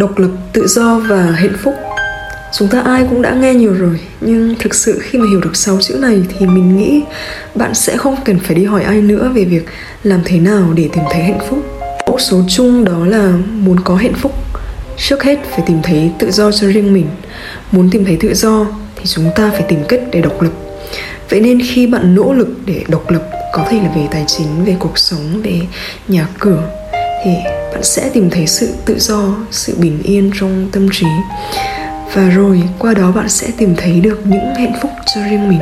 độc lập, tự do và hạnh phúc. Chúng ta ai cũng đã nghe nhiều rồi, nhưng thực sự khi mà hiểu được sáu chữ này thì mình nghĩ bạn sẽ không cần phải đi hỏi ai nữa về việc làm thế nào để tìm thấy hạnh phúc. Mẫu số chung đó là muốn có hạnh phúc. Trước hết phải tìm thấy tự do cho riêng mình. Muốn tìm thấy tự do thì chúng ta phải tìm cách để độc lập. Vậy nên khi bạn nỗ lực để độc lập, có thể là về tài chính, về cuộc sống, về nhà cửa, thì bạn sẽ tìm thấy sự tự do, sự bình yên trong tâm trí. Và rồi, qua đó bạn sẽ tìm thấy được những hạnh phúc cho riêng mình.